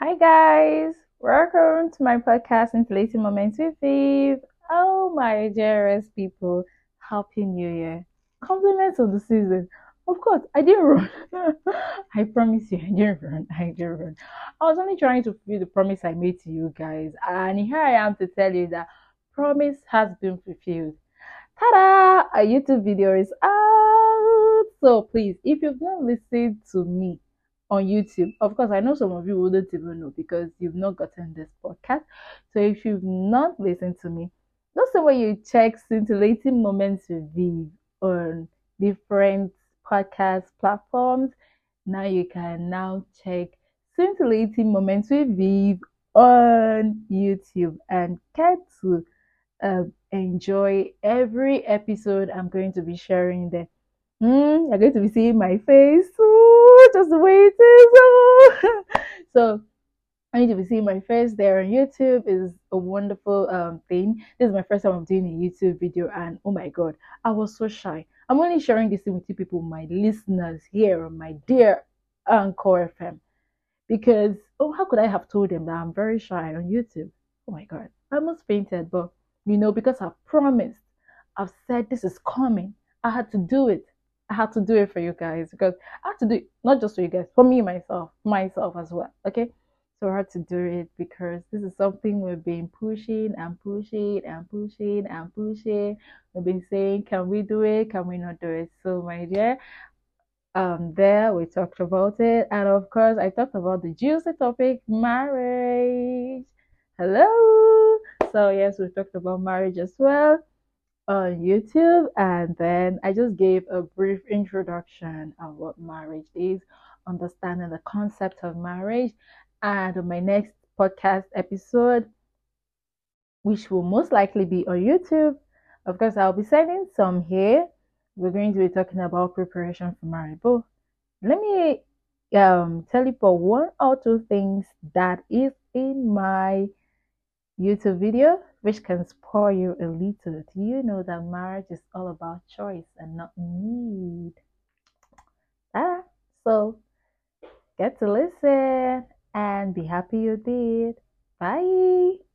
Hi guys, welcome to my podcast Scintillating Moments with Viv. Oh my dearest people, happy new year. Compliments of the season. Of course, I didn't run. I promise you, I didn't run. I didn't run. I was only trying to fulfill the promise I made to you guys, and here I am to tell you that promise has been fulfilled. Ta-da! A YouTube video is out. So please, if you've not listened to me on YouTube. Of course, I know some of you wouldn't even know because you've not gotten this podcast. So if you've not listened to me, that's the way you check scintillating moments with Viv on different podcast platforms. Now you can now check scintillating moments with Viv on YouTube and get to uh, enjoy every episode I'm going to be sharing there. Mm, you're going to be seeing my face. Ooh, just is. Oh. so I need to be seeing my face there on YouTube is a wonderful um, thing. This is my first time I'm doing a YouTube video, and oh my god, I was so shy. I'm only sharing this with you people, my listeners here my dear Anchor FM, because oh, how could I have told them that I'm very shy on YouTube? Oh my god, I almost fainted, but you know, because I've promised, I've said this is coming, I had to do it. I had to do it for you guys because I had to do it not just for you guys, for me myself, myself as well. Okay. So I had to do it because this is something we've been pushing and pushing and pushing and pushing. We've been saying, can we do it? Can we not do it? So my dear, um, there we talked about it, and of course I talked about the juicy topic, marriage. Hello. So yes, we talked about marriage as well on YouTube, and then I just gave a brief introduction of what marriage is, understanding the concept of marriage, and my next podcast episode, which will most likely be on YouTube. Of course, I'll be sending some here. We're going to be talking about preparation for marriage. But let me um, tell you for one or two things that is in my YouTube video which can spoil you a little. Do you know that marriage is all about choice and not need? Ah, so get to listen and be happy you did. Bye.